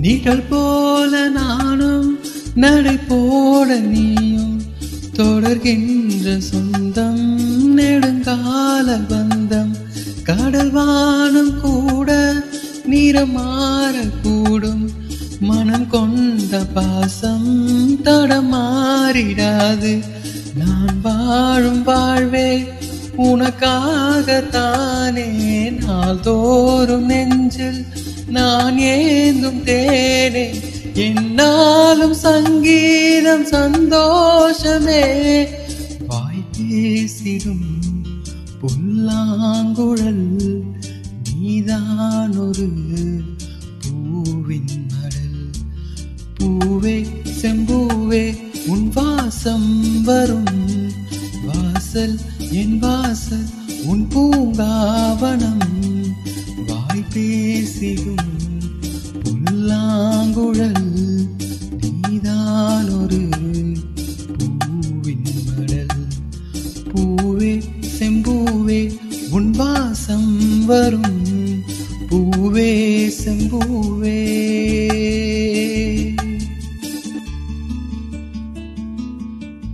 நிழல் போல நானும் நடை போட நீயும் தொடர்கின்ற சொந்தம் நெடுங்கால பந்தம். கடல் வானம் கூட நிறமாறக்கூடும் மனம் கொண்ட பாசம் தடமாறிடாது. நான் வாழும் வாழ்வே உனக்காகத்தானே. நாள்தோறும் நெஞ்சில் நான் ஏந்தும் தேனே. என்னாலும் சங்கீதம் சந்தோஷமே. வாய் பேசிடும் புல்லாங்குழல் நீதான் ஒரு பூவின் மடல். பூவே செம்பூவே உன் வாசம் வரும். வாசல் என் வாசல் உன் பூங்காவனம். வாய் பேசிடும் புல்லாங்குழல் நீதான் ஒரு பூவின் மடல். பூவே செம்பூவே உன் வாசம் வரும். பூவே செம்பூவே